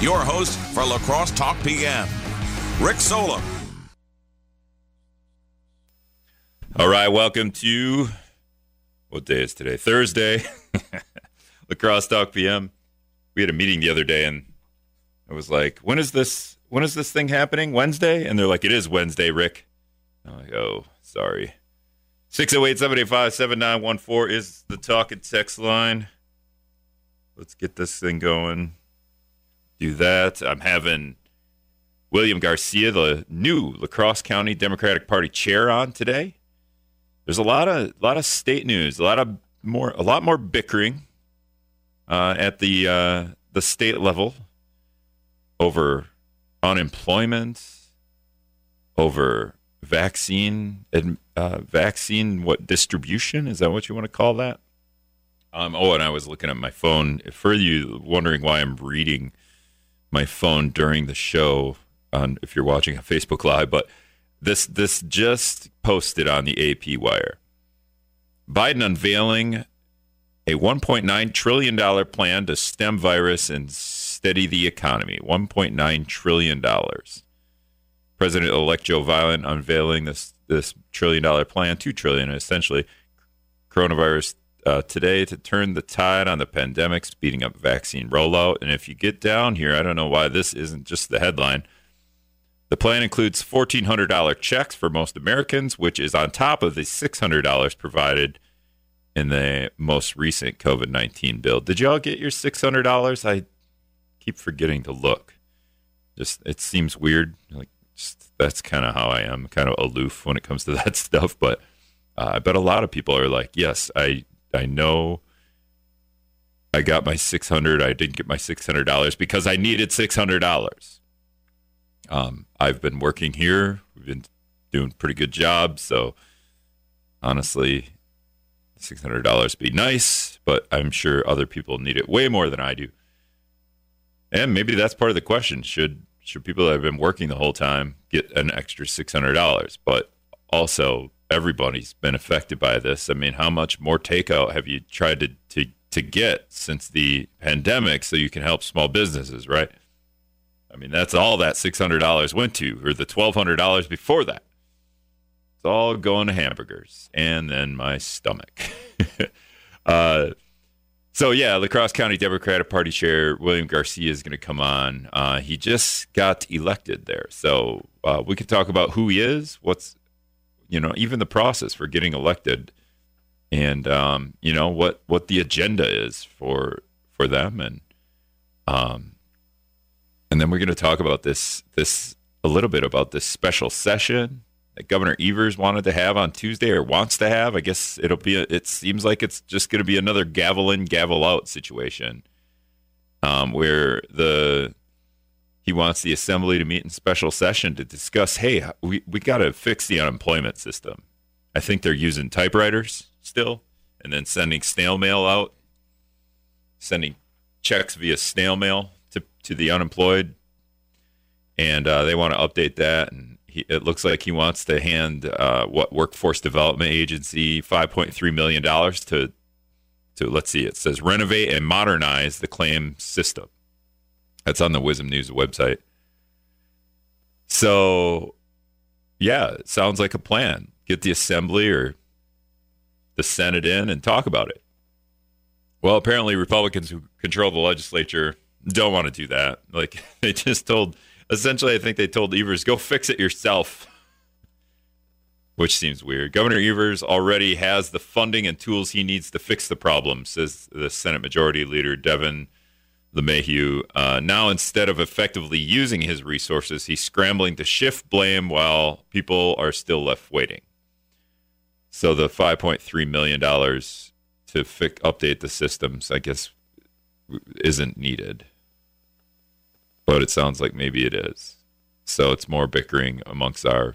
your host for La Crosse Talk PM, Rick Solem. All right, welcome to what day is today? Thursday, La Crosse Talk PM. We had a meeting the other day, and I was like, "When is this? When is this thing happening? Wednesday?" And they're like, "It is Wednesday, Rick." I'm like, "Oh, sorry." 608-785-7914 is the talk and text line. Let's get this thing going. Do that. I'm having William Garcia, the new La Crosse County Democratic Party chair, on today. There's a lot of lot of state news, a lot of more, a lot more bickering uh, at the uh, the state level over unemployment, over vaccine uh, vaccine what distribution is that what you want to call that? Um, oh, and I was looking at my phone. For you wondering why I'm reading my phone during the show, on if you're watching on Facebook Live, but this this just posted on the AP wire. Biden unveiling a 1.9 trillion dollar plan to stem virus and steady the economy. 1.9 trillion dollars. President-elect Joe Biden unveiling this this trillion dollar plan, two trillion essentially, coronavirus uh, today to turn the tide on the pandemic, speeding up vaccine rollout. And if you get down here, I don't know why this isn't just the headline. The plan includes $1,400 checks for most Americans, which is on top of the $600 provided in the most recent COVID 19 bill. Did y'all get your $600? I keep forgetting to look. Just, it seems weird. Like, just, that's kind of how I am, kind of aloof when it comes to that stuff. But uh, I bet a lot of people are like, yes, I, I know I got my 600 I didn't get my $600 because I needed $600. Um, I've been working here. We've been doing pretty good job. So honestly, six hundred dollars be nice, but I'm sure other people need it way more than I do. And maybe that's part of the question: should should people that have been working the whole time get an extra six hundred dollars? But also, everybody's been affected by this. I mean, how much more takeout have you tried to to to get since the pandemic so you can help small businesses, right? I mean, that's all that $600 went to, or the $1,200 before that. It's all going to hamburgers and then my stomach. uh, so, yeah, La Crosse County Democratic Party Chair William Garcia is going to come on. Uh, he just got elected there. So, uh, we could talk about who he is, what's, you know, even the process for getting elected and, um, you know, what, what the agenda is for, for them. And, um, and then we're going to talk about this this a little bit about this special session that Governor Evers wanted to have on Tuesday or wants to have. I guess it'll be. A, it seems like it's just going to be another gavel in, gavel out situation, um, where the he wants the assembly to meet in special session to discuss. Hey, we we got to fix the unemployment system. I think they're using typewriters still, and then sending snail mail out, sending checks via snail mail to to the unemployed, and uh, they want to update that. And he, it looks like he wants to hand uh, what Workforce Development Agency five point three million dollars to to let's see, it says renovate and modernize the claim system. That's on the WIZM News website. So, yeah, it sounds like a plan. Get the assembly or the Senate in and talk about it. Well, apparently, Republicans who control the legislature don't want to do that. Like they just told, essentially, I think they told Evers, go fix it yourself, which seems weird. Governor Evers already has the funding and tools he needs to fix the problem, says the Senate Majority Leader Devin LeMahieu. Uh, now, instead of effectively using his resources, he's scrambling to shift blame while people are still left waiting. So the $5.3 million to fix, update the systems, I guess, isn't needed but it sounds like maybe it is. So it's more bickering amongst our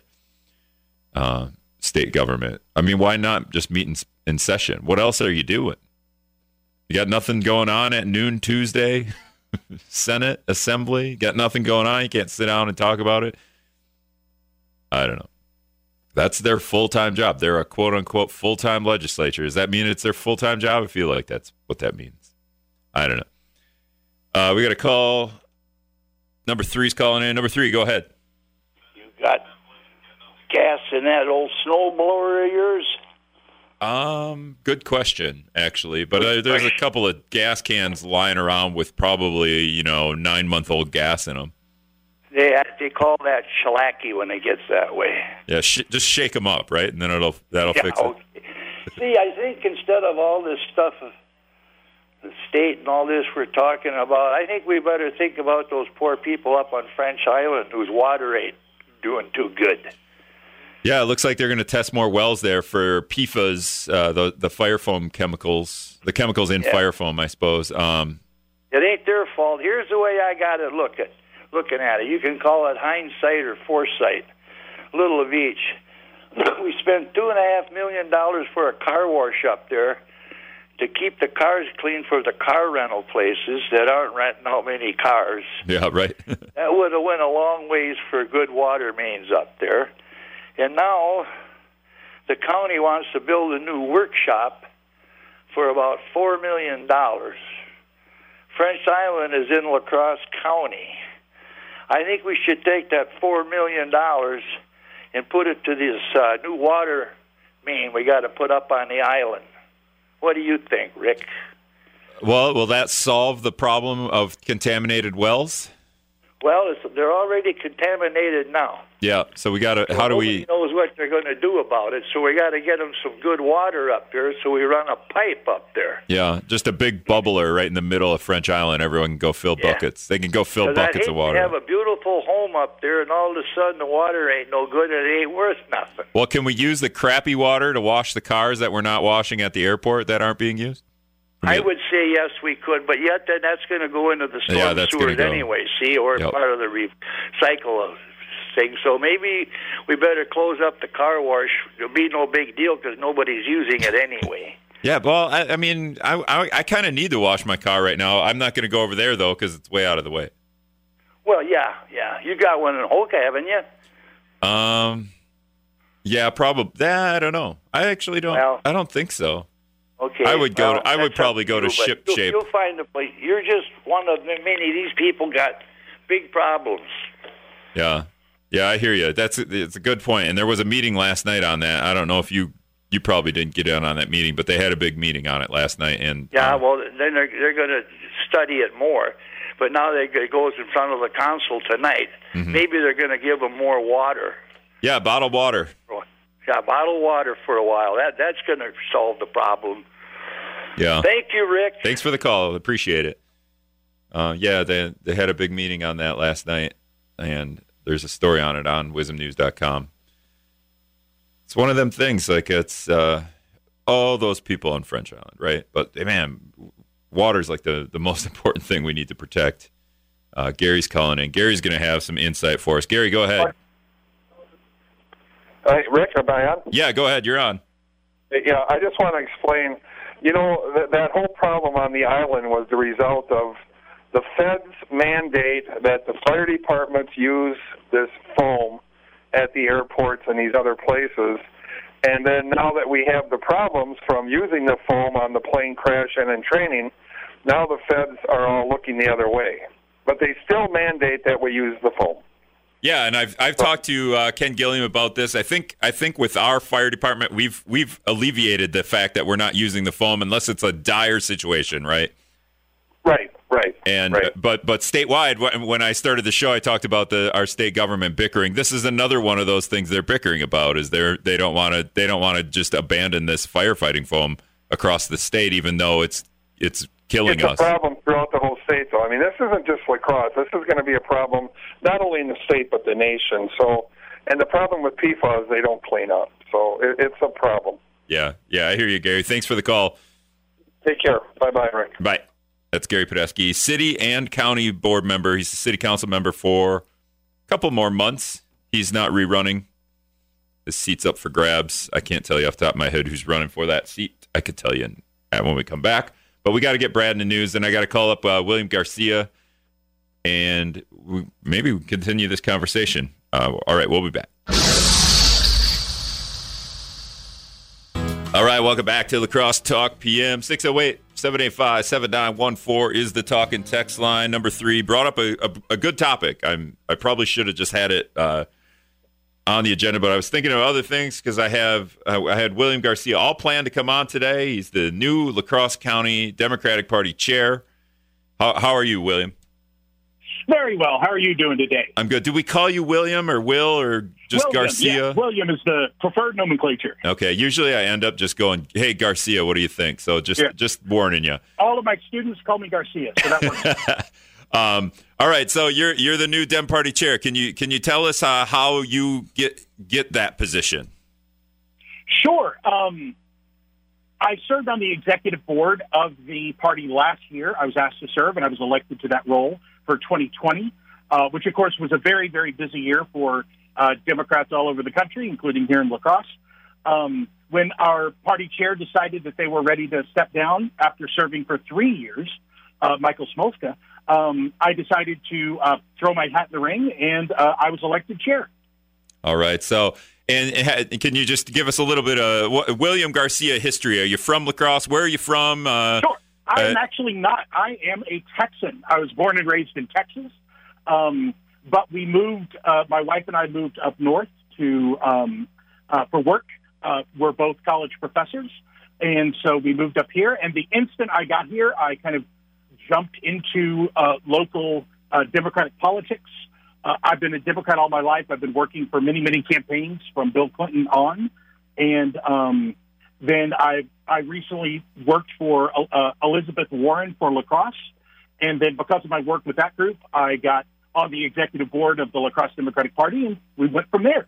uh, state government. I mean, why not just meet in, in session? What else are you doing? You got nothing going on at noon Tuesday, Senate, Assembly. Got nothing going on. You can't sit down and talk about it. I don't know. That's their full time job. They're a quote unquote full time legislature. Does that mean it's their full time job? I feel like that's what that means. I don't know. Uh, we got a call Number three's calling in. Number three, go ahead. You got gas in that old snowblower of yours? Um, good question, actually. But uh, there's a couple of gas cans lying around with probably you know nine month old gas in them. They they call that shellacky when it gets that way. Yeah, sh- just shake them up, right, and then it'll that'll Yeah, fix it. okay. See, I think instead of all this stuff, of the state and all this we're talking about, I think we better think about those poor people up on French Island whose water ain't doing too good. Yeah, it looks like they're going to test more wells there for PFAS, uh, the the fire foam chemicals, the chemicals in Yeah. fire foam, I suppose. Um, It ain't their fault. Here's the way I got it look at looking at it. You can call it hindsight or foresight, little of each. we spent two and a half million dollars for a car wash up there to keep the cars clean for the car rental places that aren't renting out many cars. yeah, right. That would have went a long ways for good water mains up there. And now the county wants to build a new workshop for about four million dollars. French Island is in La Crosse County. I think we should take that four million dollars and put it to this uh, new water main we got to put up on the island. What do you think, Rick? well, will that solve the problem of contaminated wells? Well, it's, they're already contaminated now. Yeah. So we got to. How do Nobody we? knows what they're going to do about it, so we got to get them some good water up here. So we run a pipe up there. Yeah, just a big bubbler right in the middle of French Island. Everyone can go fill Yeah. buckets. They can go fill buckets of water. To have a beautiful home up there, and all of a sudden the water ain't no good, and it ain't worth nothing. Well, can we use the crappy water to wash the cars that we're not washing at the airport that aren't being used? I would say yes, we could, but yet then that's going to go into the storm Yeah, that's sewers go. anyway. See, or Yep. part of the recycle of thing. So maybe we better close up the car wash. It'll be no big deal because nobody's using it anyway. Yeah, well, I, I mean, I I, I kind of need to wash my car right now. I'm not going to go over there though because it's way out of the way. Well, yeah, yeah. You got one in Holka, haven't you? Um, yeah, probably. I don't know. I actually don't. Well- I don't think so. Okay. I would go well, to- I would probably go to you, Ship you'll, Shape. You'll find a place. You're just one of the many. These people got big problems. Yeah, yeah, I hear you. That's it's a good point. And there was a meeting last night on that. I don't know if you you probably didn't get in on that meeting, but they had a big meeting on it last night. And Yeah, um, well, then they're, they're going to study it more. But now they, it goes in front of the council tonight. Mm-hmm. Maybe they're going to give them more water. yeah, bottled water. Yeah, bottled water for a while. That that's going to solve the problem. Yeah. Thank you, Rick. Thanks for the call. Appreciate it. Uh, yeah, they they had a big meeting on that last night, and there's a story on it on wizmnews.com. It's one of them things. Like it's uh, all those people on French Island, right? But man, water's like the the most important thing we need to protect. Uh, Gary's calling in. Gary's going to have some insight for us. Gary, go ahead. Hey, Rick, am I on? Yeah, go ahead. You're on. Yeah, I just want to explain. You know, that, that whole problem on the island was the result of the feds mandate that the fire departments use this foam at the airports and these other places. And then now that we have the problems from using the foam on the plane crash and in training, now the feds are all looking the other way. But they still mandate that we use the foam. Yeah, and I've I've talked to uh, Ken Gilliam about this. I think I think with our fire department, we've we've alleviated the fact that we're not using the foam unless it's a dire situation, right? Right, right. And right. but but statewide, when I started the show, I talked about the our state government bickering. This is another one of those things they're bickering about. Is they're they don't want to they don't want to just abandon this firefighting foam across the state, even though it's it's killing it's us. a problem throughout the whole state, though. I mean, this isn't just La Crosse. This is going to be a problem not only in the state but the nation. So, and the problem with PFAS, is they don't clean up. So it, it's a problem. Yeah, yeah, I hear you, Gary. Thanks for the call. Take care. Bye, bye, Rick. Bye. That's Gary Padesky, city and county board member. He's a city council member for a couple more months. He's not rerunning. His seat's up for grabs. I can't tell you off the top of my head who's running for that seat. I could tell you when we come back. But we got to get Brad in the news, and I got to call up uh, William Garcia, and we, maybe we continue this conversation. Uh, all right, we'll be back. All right, welcome back to La Crosse Talk PM. 608 785 7914 is the talk and text line. Number three brought up a, a, a good topic. I'm I probably should have just had it uh, on the agenda, but I was thinking of other things because I have uh, I had William Garcia all planned to come on today. He's the new La Crosse County Democratic Party chair. How, how are you, William? Very well. How are you doing today? I'm good. Do we call you William or Will or just William, Garcia? Yeah, William is the preferred nomenclature. Okay. Usually I end up just going, "Hey Garcia, what do you think?" So just Yeah. just warning you. All of my students call me Garcia, so that works. Um, all right. So you're you're the new Dem Party chair. Can you can you tell us uh, how you get get that position? sure. Um, I served on the executive board of the party last year. I was asked to serve, and I was elected to that role for 2020, uh, which, of course, was a very, very busy year for uh, Democrats all over the country, including here in La Crosse. Um, when our party chair decided that they were ready to step down after serving for three years, uh, Michael Smolska, um, I decided to uh, throw my hat in the ring, and uh, I was elected chair. All right. So and, and can you just give us a little bit of what, William Garcia history? Are you from La Crosse? Where are you from? Uh, Sure. I am Uh, actually not. I am a Texan. I was born and raised in Texas, um, but we moved. Uh, my wife and I moved up north to um, uh, for work. Uh, we're both college professors, and so we moved up here. And the instant I got here, I kind of jumped into uh, local uh, Democratic politics. Uh, I've been a Democrat all my life. I've been working for many, many campaigns from Bill Clinton on, and um, then I I recently worked for uh, Elizabeth Warren for La Crosse, and then because of my work with that group, I got on the executive board of the La Crosse Democratic Party, and we went from there.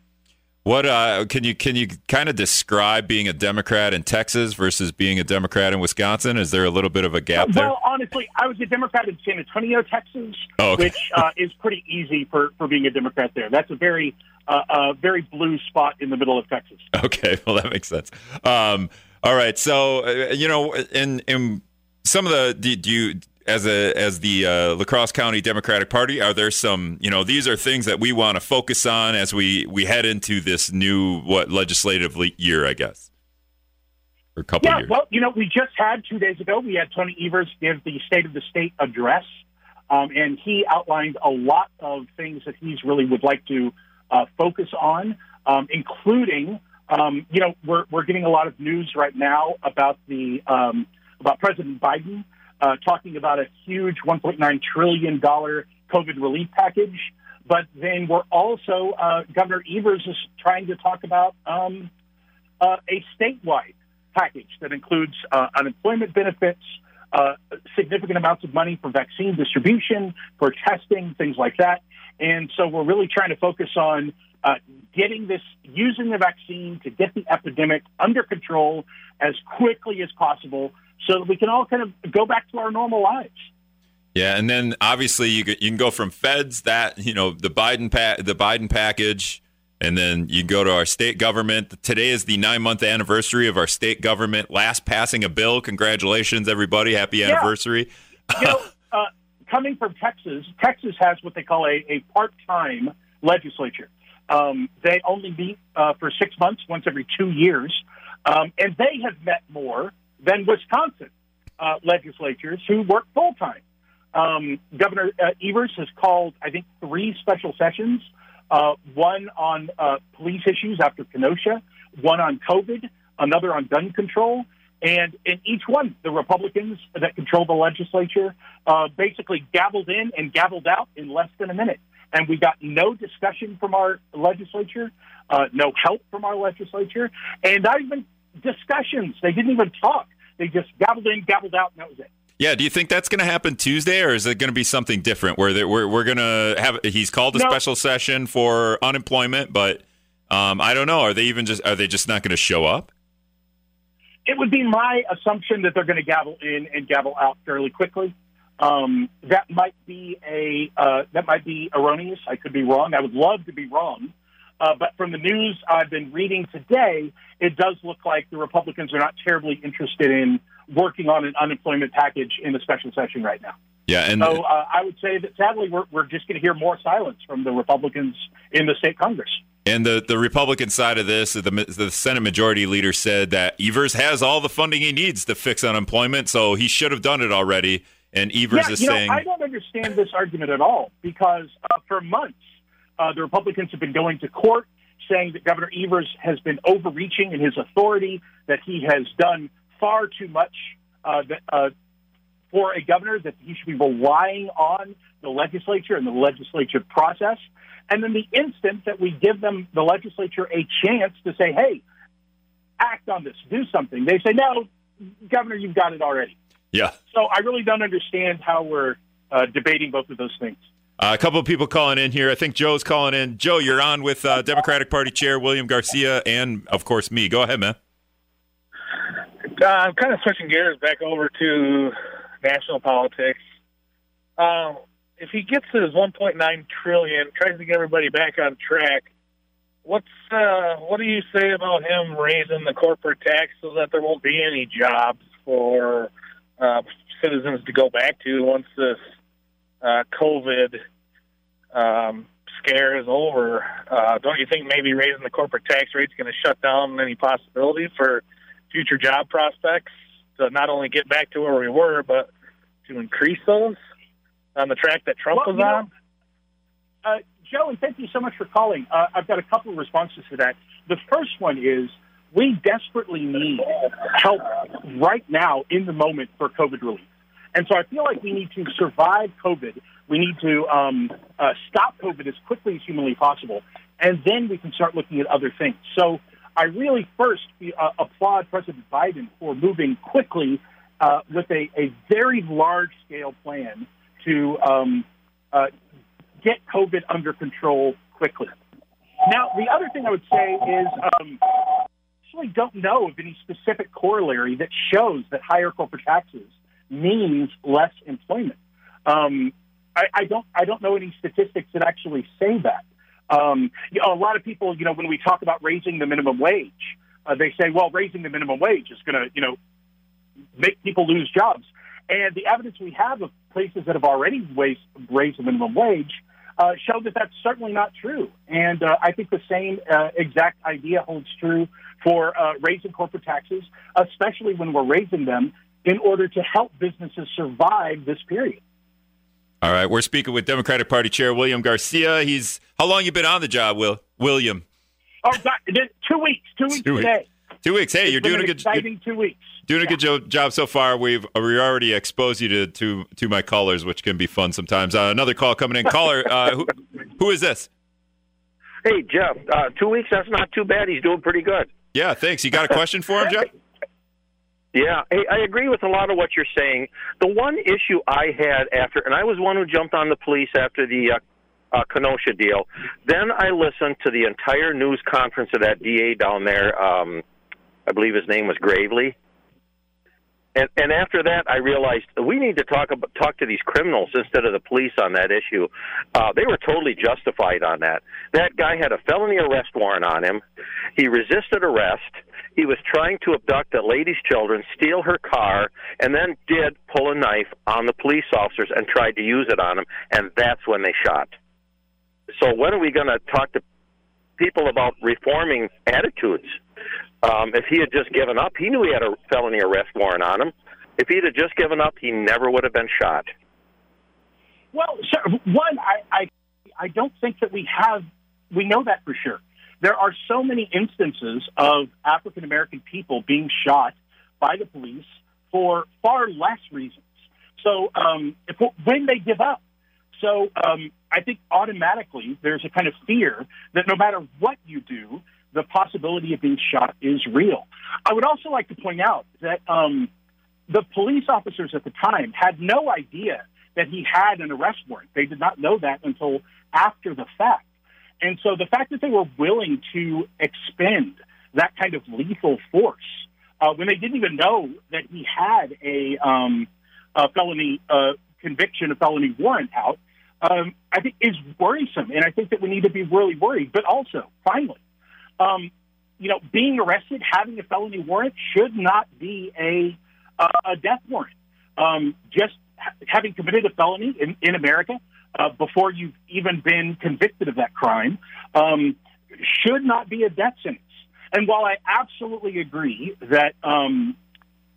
What uh, can you can you kind of describe being a Democrat in Texas versus being a Democrat in Wisconsin? Is there a little bit of a gap there? Well, honestly, I was a Democrat in San Antonio, Texas, Oh, okay. which uh, is pretty easy for, for being a Democrat there. That's a very uh, a very blue spot in the middle of Texas. Okay, well that makes sense. Um, all right, so uh, you know, in in some of the do, do you as a as the uh, La Crosse County Democratic Party, are there some you know these are things that we want to focus on as we we head into this new what legislative year, I guess, or a couple Yeah, years. well, you know, we just had two days ago, we had Tony Evers give the State of the State address, um, and he outlined a lot of things that he's really would like to uh, focus on, um, including, um, you know, we're, we're getting a lot of news right now about the um, about President Biden uh, talking about a huge 1.9 trillion dollar COVID relief package, but then we're also uh, Governor Evers is trying to talk about um, uh, a statewide package that includes uh, unemployment benefits, uh, significant amounts of money for vaccine distribution, for testing, things like that. And so we're really trying to focus on uh, getting this, using the vaccine to get the epidemic under control as quickly as possible so we can all kind of go back to our normal lives. Yeah, and then obviously you can, you can go from feds that you know the Biden pa- the Biden package, and then you go to our state government. Today is the nine month anniversary of our state government last passing a bill. Congratulations, everybody! Happy Yeah. anniversary. you know, uh, coming from Texas, Texas has what they call a, a part-time legislature. Um, they only meet uh, for six months, once every two years, um, and they have met more than Wisconsin uh, legislatures who work full-time. Um, Governor uh, Evers has called, I think, three special sessions. Uh, one on uh, police issues after Kenosha, one on COVID, another on gun control, and in each one, the Republicans that control the legislature uh, basically gavelled in and gavelled out in less than a minute. And we got no discussion from our legislature, uh, no help from our legislature, and not even discussions. They didn't even talk. They just gavelled in, gavelled out, and that was it. Yeah, do you think that's going to happen Tuesday, or is it going to be something different? Where they- we're we're going to have he's called a No. special session for unemployment, but um, I don't know. Are they even just are they just not going to show up? it would be my assumption that they're going to gavel in and gavel out fairly quickly. Um, that might be a uh, that might be erroneous. I could be wrong. I would love to be wrong, uh, but from the news I've been reading today, it does look like the Republicans are not terribly interested in working on an unemployment package in a special session right now. Yeah, and So uh, I would say that sadly we're, we're just going to hear more silence from the Republicans in the state Congress. And the, the Republican side of this, the, the Senate Majority Leader said that Evers has all the funding he needs to fix unemployment, so he should have done it already. And Evers yeah, is you know, saying, I don't understand this argument at all because uh, for months uh, the Republicans have been going to court saying that Governor Evers has been overreaching in his authority, that he has done far too much uh, that, uh, for a governor, that he should be relying on the legislature and the legislative process. And then the instant that we give them the legislature a chance to say, hey, act on this, do something, they say, no, Governor, you've got it already. yeah. So I really don't understand how we're uh, debating both of those things. Uh, a couple of people calling in here. I think Joe's calling in. Joe, you're on with uh, Democratic Party Chair William Garcia and, of course, me. Go ahead, man. Uh, I'm kind of switching gears back over to national politics. Uh, if he gets his 1.9 trillion, tries to get everybody back on track, what's uh, what do you say about him raising the corporate tax so that there won't be any jobs for uh, citizens to go back to once this uh, COVID um, scare is over? Uh, don't you think maybe raising the corporate tax rate is going to shut down any possibility for future job prospects to not only get back to where we were, but to increase those on the track that Trump Well, was you know, on? Uh, Joe, and thank you so much for calling. Uh, I've got a couple of responses to that. The first one is we desperately need help right now in the moment for COVID relief. And so I feel like we need to survive COVID. We need to um, uh, stop COVID as quickly as humanly possible. And then we can start looking at other things. So I really first uh, applaud President Biden for moving quickly uh, with a, a very large scale plan to um, uh, get COVID under control quickly. Now, the other thing I would say is um, I actually don't know of any specific corollary that shows that higher corporate taxes means less employment. Um, I, I don't I don't know any statistics that actually say that. Um, you know, a lot of people, you know, when we talk about raising the minimum wage, uh, they say, well, raising the minimum wage is going to, you know, make people lose jobs. And the evidence we have of places that have already raised, raised the minimum wage uh, show that that's certainly not true. And uh, I think the same uh, exact idea holds true for uh, raising corporate taxes, especially when we're raising them in order to help businesses survive this period. All right, we're speaking with Democratic Party Chair William Garcia. He's how long you been on the job, Will William? Oh, God, two weeks, two weeks Two weeks. today. Two weeks. Hey, It's you're been doing a good you're exciting two weeks. doing a good jo- job so far. We've we already exposed you to to, to my callers, which can be fun sometimes. Uh, another call coming in. Caller, uh, who, who is this? Hey, Jeff, uh, two weeks, that's not too bad. He's doing pretty good. Yeah, thanks. You got a question for him, Jeff? Yeah, hey, I agree with a lot of what you're saying. The one issue I had after, and I was one who jumped on the police after the uh, uh, Kenosha deal. Then I listened to the entire news conference of that DA down there. Um, I believe his name was Graveley. And, and after that, I realized we need to talk about, talk to these criminals instead of the police on that issue. Uh, they were totally justified on that. That guy had a felony arrest warrant on him. He resisted arrest. He was trying to abduct a lady's children, steal her car, and then did pull a knife on the police officers and tried to use it on them. And that's when they shot. So when are we going to talk to people about reforming attitudes? Um, if he had just given up, he knew he had a felony arrest warrant on him. If he'd have just given up, he never would have been shot. Well, sir, one, I, I, I don't think that we have, we know that for sure. There are so many instances of African American people being shot by the police for far less reasons. So, um, if, when they give up, so um, I think automatically there's a kind of fear that no matter what you do, the possibility of being shot is real. I would also like to point out that um, the police officers at the time had no idea that he had an arrest warrant. They did not know that until after the fact. And so the fact that they were willing to expend that kind of lethal force uh, when they didn't even know that he had a, um, a felony uh, conviction, a felony warrant out, um, I think is worrisome. And I think that we need to be really worried. But also, finally, um, you know, being arrested, having a felony warrant should not be a uh, a death warrant. Um, just ha- having committed a felony in, in America uh, before you've even been convicted of that crime um, should not be a death sentence. And while I absolutely agree that um,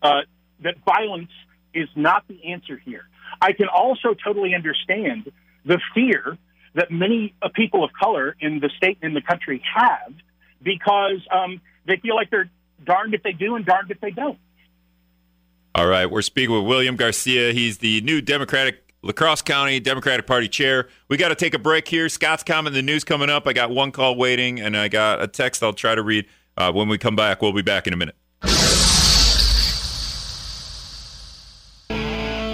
uh, that violence is not the answer here, I can also totally understand the fear that many uh, people of color in the state and in the country have because um, they feel like they're darned if they do and darned if they don't. All right, we're speaking with William Garcia. He's the new Democratic La Crosse County Democratic Party chair. We got to take a break here. Scott's comment, the news coming up. I got one call waiting, and I got a text I'll try to read uh, when we come back. We'll be back in a minute.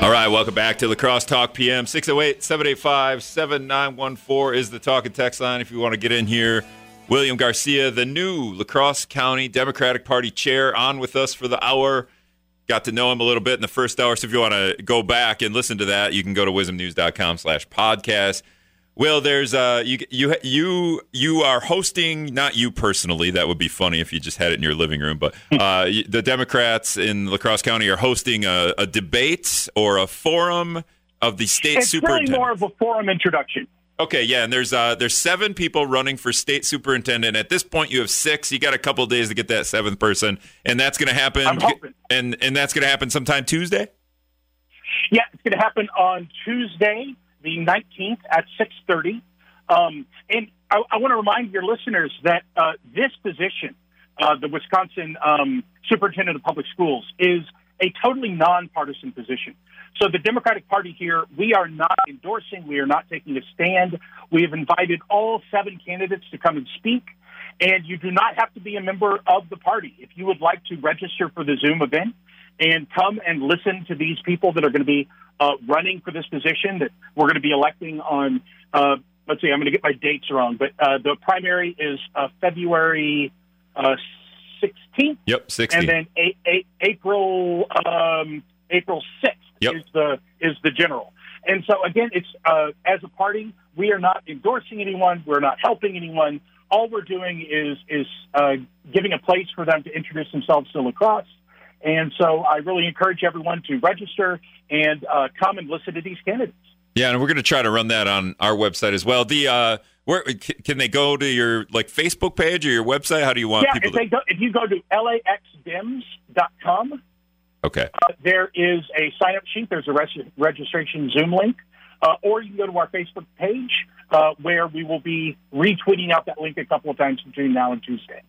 All right, welcome back to La Crosse Talk PM. 608 785 7914 is the talk and text line if you want to get in here. William Garcia, the new La Crosse County Democratic Party chair, on with us for the hour. Got to know him a little bit in the first hour. So if you want to go back and listen to that, you can go to wizmnews.com slash podcast. Will, there's uh you you you you are hosting not you personally. That would be funny if you just had it in your living room. But uh, the Democrats in La Crosse County are hosting a, a debate or a forum of the state It's really superintendent. more of a forum introduction. Okay, yeah, and there's uh there's seven people running for state superintendent. At this point, you have six. You got a couple of days to get that seventh person, and that's going to happen. I'm hoping. And and that's going to happen sometime Tuesday. Yeah, it's going to happen on Tuesday, the 19th at 6:30. Um, and I, I want to remind your listeners that uh, this position, uh, the Wisconsin um, Superintendent of Public Schools, is a totally nonpartisan position. So the Democratic Party here, we are not endorsing, we are not taking a stand. We have invited all seven candidates to come and speak. And you do not have to be a member of the party. If you would like to register for the Zoom event and come and listen to these people that are going to be uh, running for this position that we're going to be electing on, uh, let's see, I'm going to get my dates wrong, but uh, the primary is uh, February uh, 16th Yep, sixty. and then a, a, April um, April sixth Yep. is the is the general. And so again, it's uh, as a party, we are not endorsing anyone, we're not helping anyone. All we're doing is is uh, giving a place for them to introduce themselves to La Crosse. And so I really encourage everyone to register and uh, come and listen to these candidates. Yeah, and we're going to try to run that on our website as well. The uh, where can they go to your like Facebook page or your website? How do you want yeah, people if, to? they go, if you go to laxdems.com, Okay. Uh, there is a sign up sheet. There's a res- registration Zoom link. Uh, or you can go to our Facebook page uh, where we will be retweeting out that link a couple of times between now and Tuesday.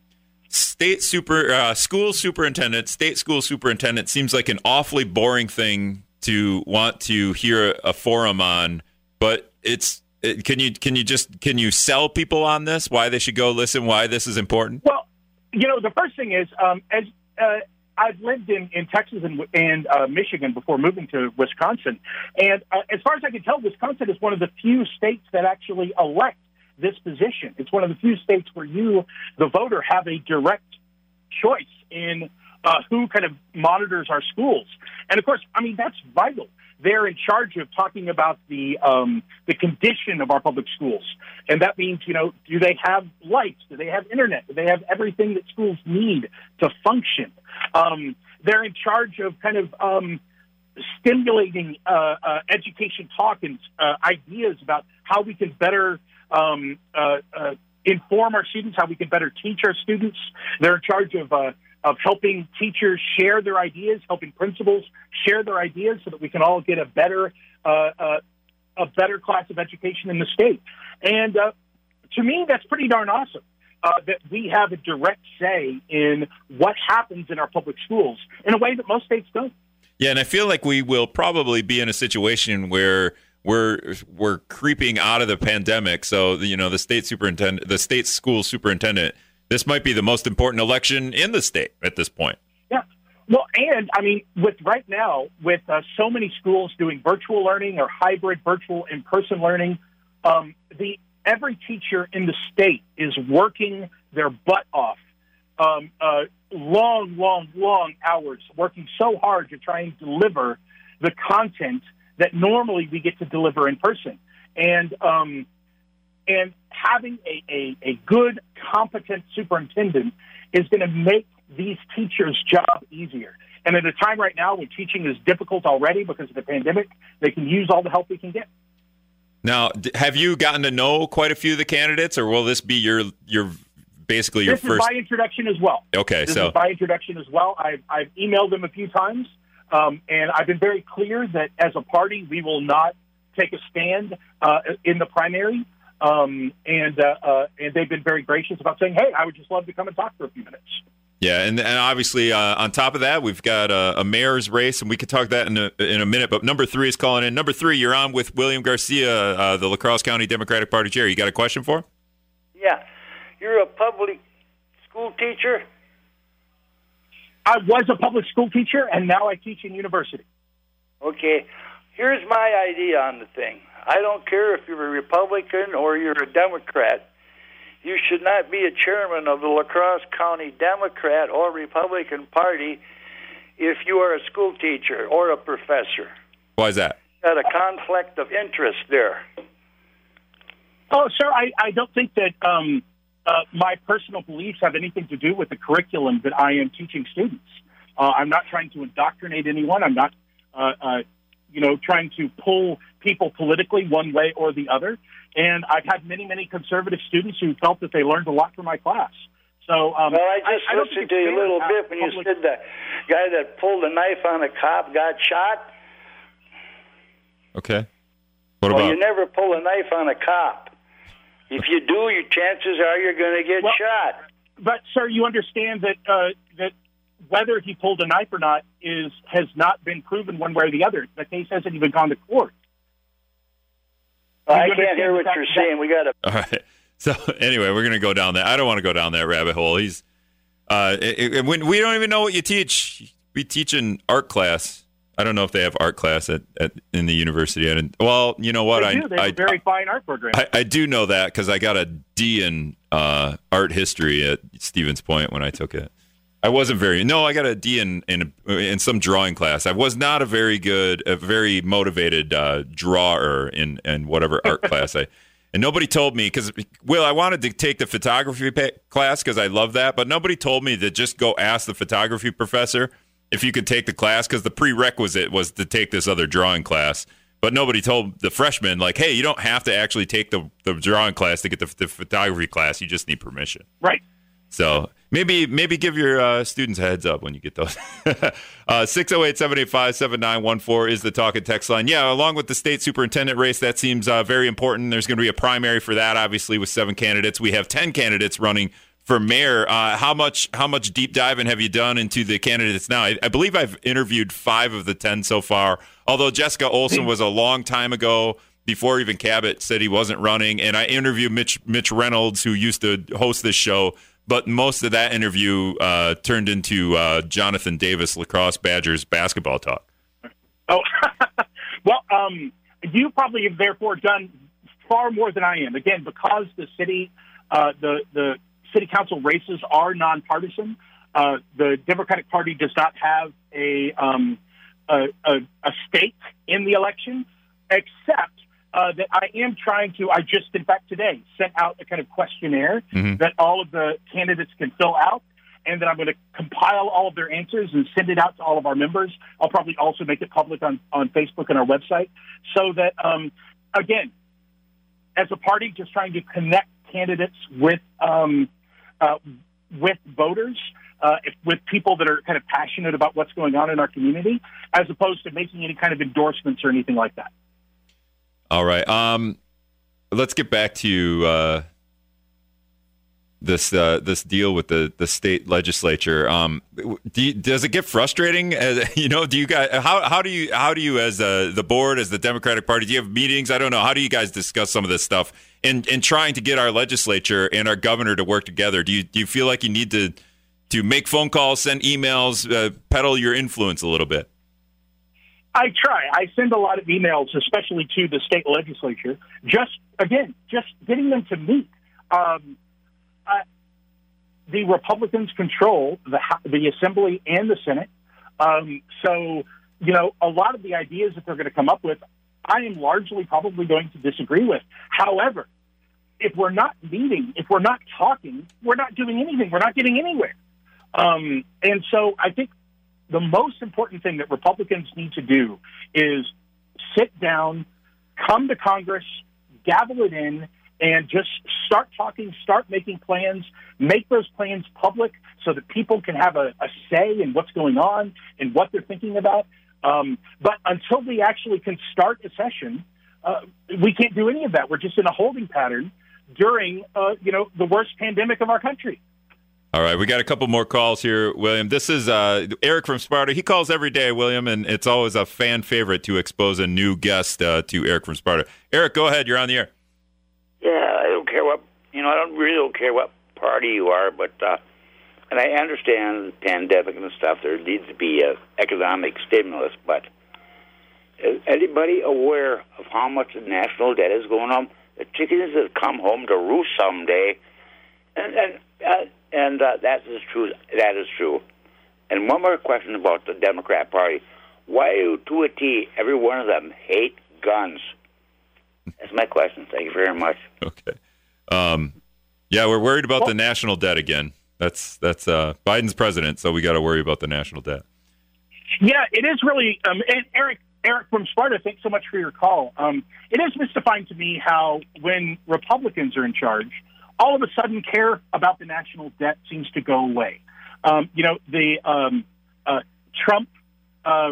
State super uh, school superintendent, state school superintendent seems like an awfully boring thing to want to hear a, a forum on, but it's it, can you can you just can you sell people on this? Why they should go listen? Why this is important? Well, you know, the first thing is, um, as uh, I've lived in, in Texas and, and uh, Michigan before moving to Wisconsin, and uh, as far as I can tell, Wisconsin is one of the few states that actually elect this position. It's one of the few states where you, the voter, have a direct choice in uh, who kind of monitors our schools. And of course, I mean that's vital. They're in charge of talking about the um, the condition of our public schools, and that means you know, do they have lights? Do they have internet? Do they have everything that schools need to function? Um, they're in charge of kind of um, stimulating uh, uh, education talk and uh, ideas about how we can better um, uh, uh, inform our students, how we can better teach our students. They're in charge of uh, of helping teachers share their ideas, helping principals share their ideas, so that we can all get a better uh, uh, a better class of education in the state. And uh, to me, that's pretty darn awesome. Uh, that we have a direct say in what happens in our public schools in a way that most states don't. Yeah, and I feel like we will probably be in a situation where we're we're creeping out of the pandemic. So you know, the state superintendent, the state school superintendent, this might be the most important election in the state at this point. Yeah. Well, and I mean, with right now, with uh, so many schools doing virtual learning or hybrid virtual in person learning, um, the every teacher in the state is working their butt off, um, uh, long, long, long hours, working so hard to try and deliver the content that normally we get to deliver in person, and um, and having a, a, a good, competent superintendent is going to make these teachers' job easier. And at a time right now when teaching is difficult already because of the pandemic, they can use all the help we can get. Now, have you gotten to know quite a few of the candidates, or will this be your your basically your this first? is by introduction as well. Okay, this so is by introduction as well. I've, I've emailed them a few times, um, and I've been very clear that as a party, we will not take a stand uh, in the primary. Um, and uh, uh, and they've been very gracious about saying, "Hey, I would just love to come and talk for a few minutes." Yeah, and, and obviously uh, on top of that, we've got a, a, mayor's race, and we could talk that in a, in a minute. But number three is calling in. Number three, you're on with William Garcia, uh, the La Crosse County Democratic Party chair. You got a question for? Him? Yeah, you're a public school teacher. I was a public school teacher, and now I teach in university. Okay, here's my idea on the thing. I don't care if you're a Republican or you're a Democrat you should not be a chairman of the La Crosse County Democrat or Republican Party if you are a school teacher or a professor. Why is that? Got a conflict of interest there. Oh, sir, I, I don't think that um, uh, my personal beliefs have anything to do with the curriculum that I am teaching students. Uh, I'm not trying to indoctrinate anyone. I'm not, uh, uh you know, trying to pull people politically one way or the other. And I've had many, many conservative students who felt that they learned a lot from my class. So, um, well, I just I, listened to you a little bit when public... you said the guy that pulled a knife on a cop got shot. Okay. What well, about? you never pull a knife on a cop. If you do, your chances are you're going to get well, shot. But, sir, you understand that uh, that whether he pulled a knife or not is has not been proven one way or the other. The case hasn't even gone to court. I can't hear what you're saying. We got to. All right. So anyway, we're gonna go down that. I don't want to go down that rabbit hole. He's uh, it, it, when we don't even know what you teach. We teach an art class. I don't know if they have art class at, at in the university. And well, you know what? They do. They have I, a very fine art program. I, I do know that because I got a D in uh, art history at Stevens Point when I took it. I wasn't very no. I got a D in in, in some drawing class. I was not a very good, a very motivated uh, drawer in in whatever art class I. And nobody told me because Will, I wanted to take the photography class because I love that, but nobody told me to just go ask the photography professor if you could take the class because the prerequisite was to take this other drawing class. But nobody told the freshmen like, hey, you don't have to actually take the the drawing class to get the, the photography class. You just need permission. Right. So maybe maybe give your uh, students a heads up when you get those. Uh, 608 785 7914 is the talk and text line. Yeah, along with the state superintendent race, that seems uh, very important. There's going to be a primary for that, obviously, with seven candidates. We have 10 candidates running for mayor. Uh, how much how much deep diving have you done into the candidates now? I, I, believe I've interviewed five of the 10 so far, although Jessica Olson was a long time ago before even Kabat said he wasn't running. And I interviewed Mitch Mitch Reynolds, who used to host this show but most of that interview uh, turned into uh, Jonathan Davis, lacrosse Badgers basketball talk. Oh, well, um, you probably have therefore done far more than I am. Again, because the city, uh, the the city council races are nonpartisan. Uh, the Democratic Party does not have a, um, a, a, a stake in the election, except uh, that I am trying to. I just, in fact, today sent out a kind of questionnaire mm-hmm. that all of the candidates can fill out, and then I'm going to compile all of their answers and send it out to all of our members. I'll probably also make it public on on Facebook and our website, so that um, again, as a party, just trying to connect candidates with um, uh, with voters. Uh, if, with people that are kind of passionate about what's going on in our community, as opposed to making any kind of endorsements or anything like that. All right. Um, let's get back to uh, this uh, this deal with the the state legislature. Um, you, does it get frustrating? As, you know, do you guys how how do you how do you as uh, the board as the Democratic Party do you have meetings? I don't know. How do you guys discuss some of this stuff in in trying to get our legislature and our governor to work together? Do you do you feel like you need to to make phone calls, send emails, uh, peddle your influence a little bit? I try. I send a lot of emails, especially to the state legislature. Just again, just getting them to meet. Um, uh, the Republicans control the the Assembly and the Senate, um, so you know a lot of the ideas that they're going to come up with, I am largely probably going to disagree with. However, if we're not meeting, if we're not talking, we're not doing anything. We're not getting anywhere. Um, and so I think the most important thing that Republicans need to do is sit down, come to Congress, gavel it in, and just start talking, start making plans, make those plans public so that people can have a, a say in what's going on and what they're thinking about. Um, but until we actually can start a session, uh, we can't do any of that. We're just in a holding pattern during, uh, you know, the worst pandemic of our country. All right, we got a couple more calls here, William. This is uh, Eric from Sparta. He calls every day, William, and it's always a fan favorite to expose a new guest uh, to Eric from Sparta. Eric, go ahead. You're on the air. Yeah, I don't care what you know. I don't really don't care what party you are, but uh, and I understand the pandemic and stuff. There needs to be a economic stimulus, but is anybody aware of how much the national debt is going on? The chickens have come home to roost someday, and and uh, and uh, that is true. That is true. And one more question about the Democrat Party: Why do to a T every one of them hate guns? That's my question. Thank you very much. Okay. Um, yeah, we're worried about well, the national debt again. That's that's uh, Biden's president, so we got to worry about the national debt. Yeah, it is really. Um, and Eric, Eric from Sparta, thanks so much for your call. Um, it is mystifying to me how when Republicans are in charge, all of a sudden care about the national debt seems to go away. Um, you know, the um, uh, Trump, uh,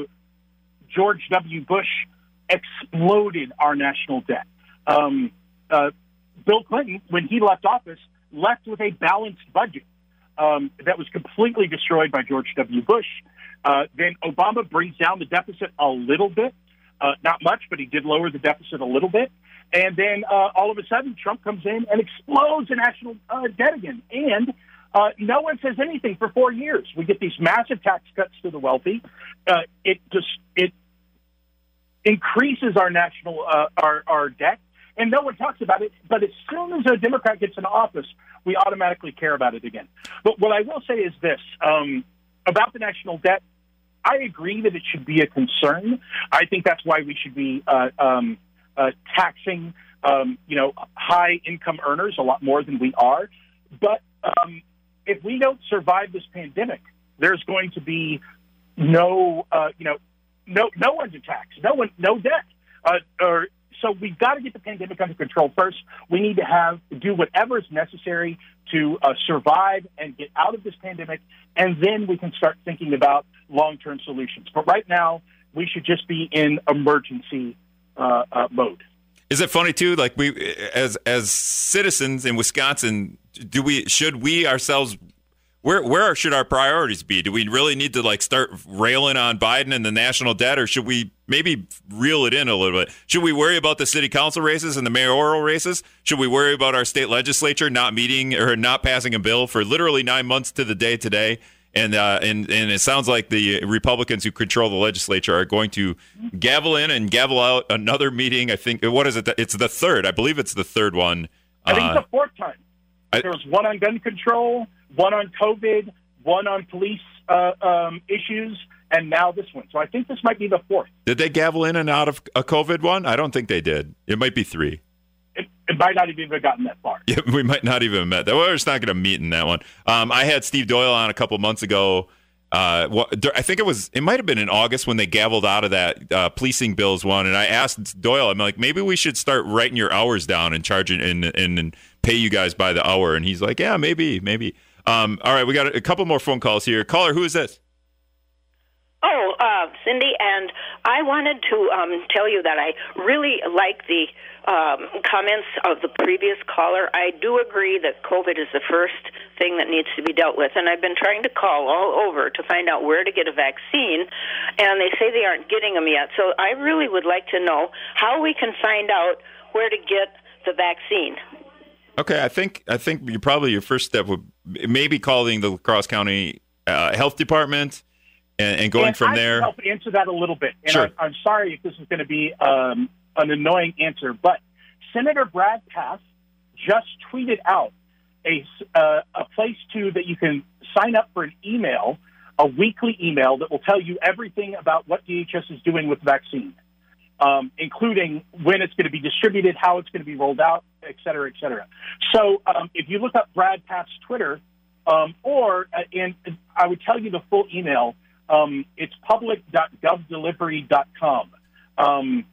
George W. Bush exploded our national debt. Um, uh, Bill Clinton, when he left office, left with a balanced budget um, that was completely destroyed by George W. Bush. Uh, then Obama brings down the deficit a little bit, uh, not much, but he did lower the deficit a little bit. And then uh, all of a sudden, Trump comes in and explodes the national uh, debt again. And uh, no one says anything for four years. We get these massive tax cuts to the wealthy. Uh, it just it increases our national uh, our our debt, and no one talks about it. But as soon as a Democrat gets in office, we automatically care about it again. But what I will say is this um, about the national debt. I agree that it should be a concern. I think that's why we should be uh, um, uh, taxing, um, you know, high income earners a lot more than we are. But um, if we don't survive this pandemic, there's going to be no, uh, you know, no no one to tax, no one, no debt. Uh, or so we've got to get the pandemic under control first. We need to have do whatever is necessary to uh, survive and get out of this pandemic, and then we can start thinking about long term solutions. But right now, we should just be in emergency Uh, uh, mode. Is it funny too? Like we, as as citizens in Wisconsin, do we should we ourselves where where should our priorities be? Do we really need to like start railing on Biden and the national debt, or should we maybe reel it in a little bit? Should we worry about the city council races and the mayoral races? Should we worry about our state legislature not meeting or not passing a bill for literally nine months to the day today? And uh, and and it sounds like the Republicans who control the legislature are going to gavel in and gavel out another meeting. I think what is it? It's the third. I believe it's the third one. I think it's uh, the fourth time. There was one on gun control one on COVID, one on police uh, um, issues, and now this one. So I think this might be the fourth. Did they gavel in and out of a COVID one? I don't think they did. It might be three. It, it might not even have gotten that far. Yeah, we might not even have met. We're just not going to meet in that one. Um, I had Steve Doyle on a couple months ago. Uh, well, I think it was. It might have been in August when they gavelled out of that uh, policing bills one, and I asked Doyle. I'm like, maybe we should start writing your hours down and charging and, and, and pay you guys by the hour. And he's like, yeah, maybe, maybe. Um, all right, we got a couple more phone calls here. Caller, who is this? Oh, uh, Cindy, and I wanted to um, tell you that I really like the um, comments of the previous caller. I do agree that COVID is the first thing that needs to be dealt with, and I've been trying to call all over to find out where to get a vaccine, and they say they aren't getting them yet. So I really would like to know how we can find out where to get the vaccine. Okay, I think I think you probably your first step would maybe calling the La Crosse County uh, Health Department and, and going and from I there. Help answer that a little bit. And sure. I, am sorry if this is going to be um, an annoying answer, but Senator Brad Pfaff just tweeted out a uh, a place to that you can sign up for an email, a weekly email that will tell you everything about what DHS is doing with the vaccine um, including when it's going to be distributed, how it's going to be rolled out, et cetera, et cetera. So um, if you look up Brad Pfaff's Twitter, um, or uh, and I would tell you the full email. Um, it's public.govdelivery.com. Um,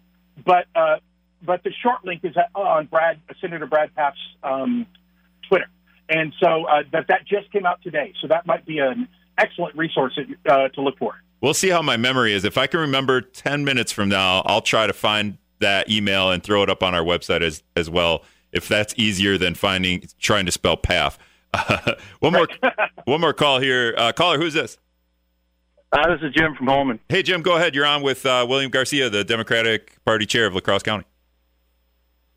but uh, but the short link is on Brad Senator Brad Pfaff's um, Twitter, and so uh, that that just came out today. So that might be an excellent resource uh, to look for. We'll see how my memory is. If I can remember ten minutes from now, I'll try to find that email and throw it up on our website as as well. If that's easier than finding trying to spell Pfaff. one more one more call here. Uh, caller, who's this? Uh, this is Jim from Holmen. Hey, Jim, go ahead. You're on with uh, William Garcia, the Democratic Party chair of La Crosse County.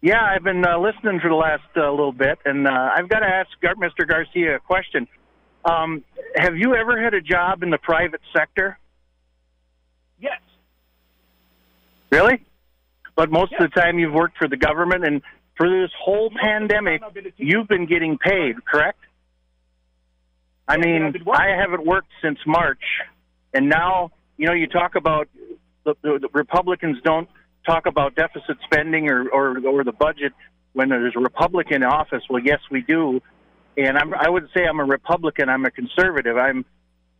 Yeah, I've been uh, listening for the last uh, little bit, and uh, I've got to ask Mr. Garcia a question. Um, have you ever had a job in the private sector? Yes. Really? But most yes. of the time you've worked for the government, and for this whole most pandemic, you've been getting paid, correct? I mean, I haven't worked since March, and now, you know, you talk about the, the, the Republicans don't talk about deficit spending or, or, or the budget when there's a Republican in office. Well, yes, we do. And I'm, I would say I'm a Republican. I'm a conservative. I'm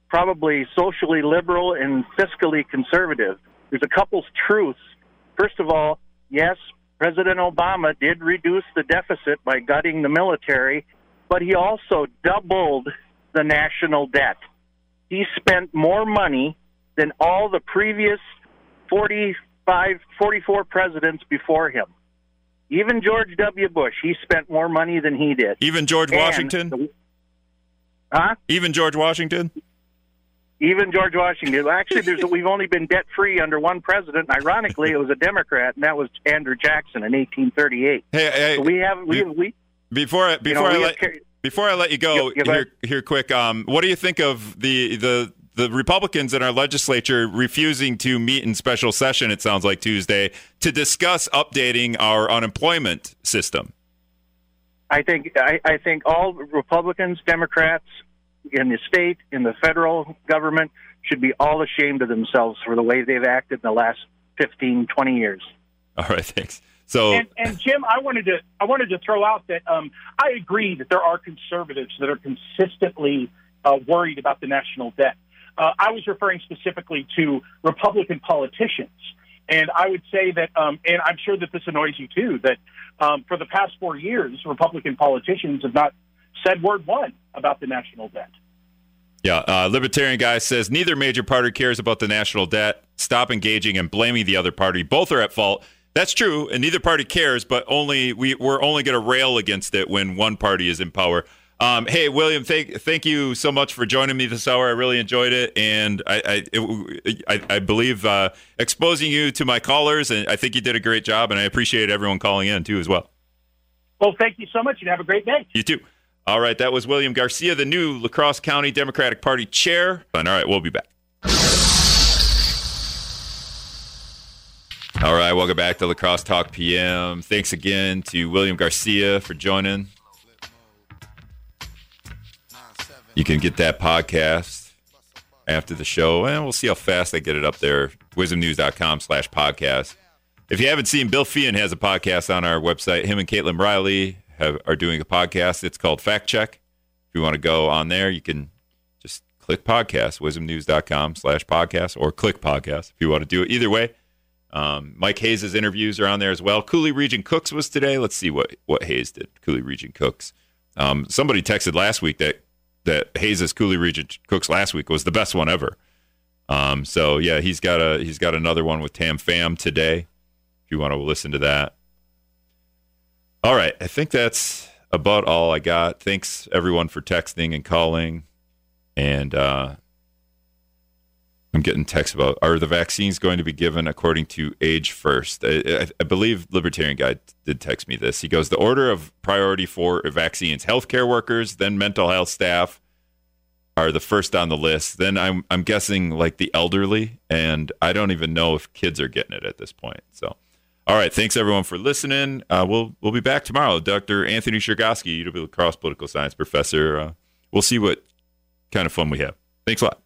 probably socially liberal and fiscally conservative. There's a couple truths. First of all, yes, President Obama did reduce the deficit by gutting the military, but he also doubled the national debt he spent more money than all the previous 45, 44 presidents before him. Even George W. Bush, he spent more money than he did. Even George and Washington? The, huh? Even George Washington? Even George Washington. Actually, there's, we've only been debt free under one president. Ironically, it was a Democrat, and that was Andrew Jackson in 1838. Hey, hey so we have we, we before before you know, I let before I let you go, yep, here, here, quick. Um, what do you think of the the the Republicans in our legislature refusing to meet in special session? It sounds like Tuesday to discuss updating our unemployment system. I think I, I think all Republicans, Democrats in the state, in the federal government, should be all ashamed of themselves for the way they've acted in the last 15, 20 years. All right, thanks. So and, and, Jim, I wanted to I wanted to throw out that um, I agree that there are conservatives that are consistently uh, worried about the national debt. Uh, I was referring specifically to Republican politicians, and I would say that, um, and I'm sure that this annoys you too, that um, for the past four years, Republican politicians have not said word one about the national debt. Yeah, uh, libertarian guy says neither major party cares about the national debt. Stop engaging and blaming the other party. Both are at fault. That's true, and neither party cares, but only we, we're only going to rail against it when one party is in power. Um, hey, William, thank thank you so much for joining me this hour. I really enjoyed it, and I I, it, I, I, believe uh, exposing you to my callers, and I think you did a great job, and I appreciate everyone calling in too as well. Well, thank you so much, and have a great day. You too. All right, that was William Garcia, the new La Crosse County Democratic Party chair. All right, we'll be back. All right, welcome back to La Crosse Talk PM. Thanks again to William Garcia for joining. You can get that podcast after the show, and we'll see how fast I get it up there. WIZMnews.com slash podcast. If you haven't seen, Bill Feehan has a podcast on our website. Him and Caitlin Riley have, are doing a podcast. It's called Fact Check. If you want to go on there, you can just click podcast, WIZMnews.com slash podcast, or click podcast if you want to do it. Either way, um, Mike Hayes' interviews are on there as well. Coulee Region Cooks was today. Let's see what, what Hayes did. Coulee Region Cooks. Um, somebody texted last week that that Hayes' Coulee Region Cooks last week was the best one ever. Um, so yeah, he's got a he's got another one with Tam Pham today. If you want to listen to that. All right, I think that's about all I got. Thanks everyone for texting and calling, and uh, I'm getting texts about are the vaccines going to be given according to age first? I, I, I, believe Libertarian Guy did text me this. He goes, the order of priority for vaccines: healthcare workers, then mental health staff are the first on the list. Then I'm I'm guessing like the elderly, and I don't even know if kids are getting it at this point. So, all right, thanks everyone for listening. Uh, we'll we'll be back tomorrow. Dr. Anthony Chergosky, UW La Crosse political science professor. Uh, we'll see what kind of fun we have. Thanks a lot.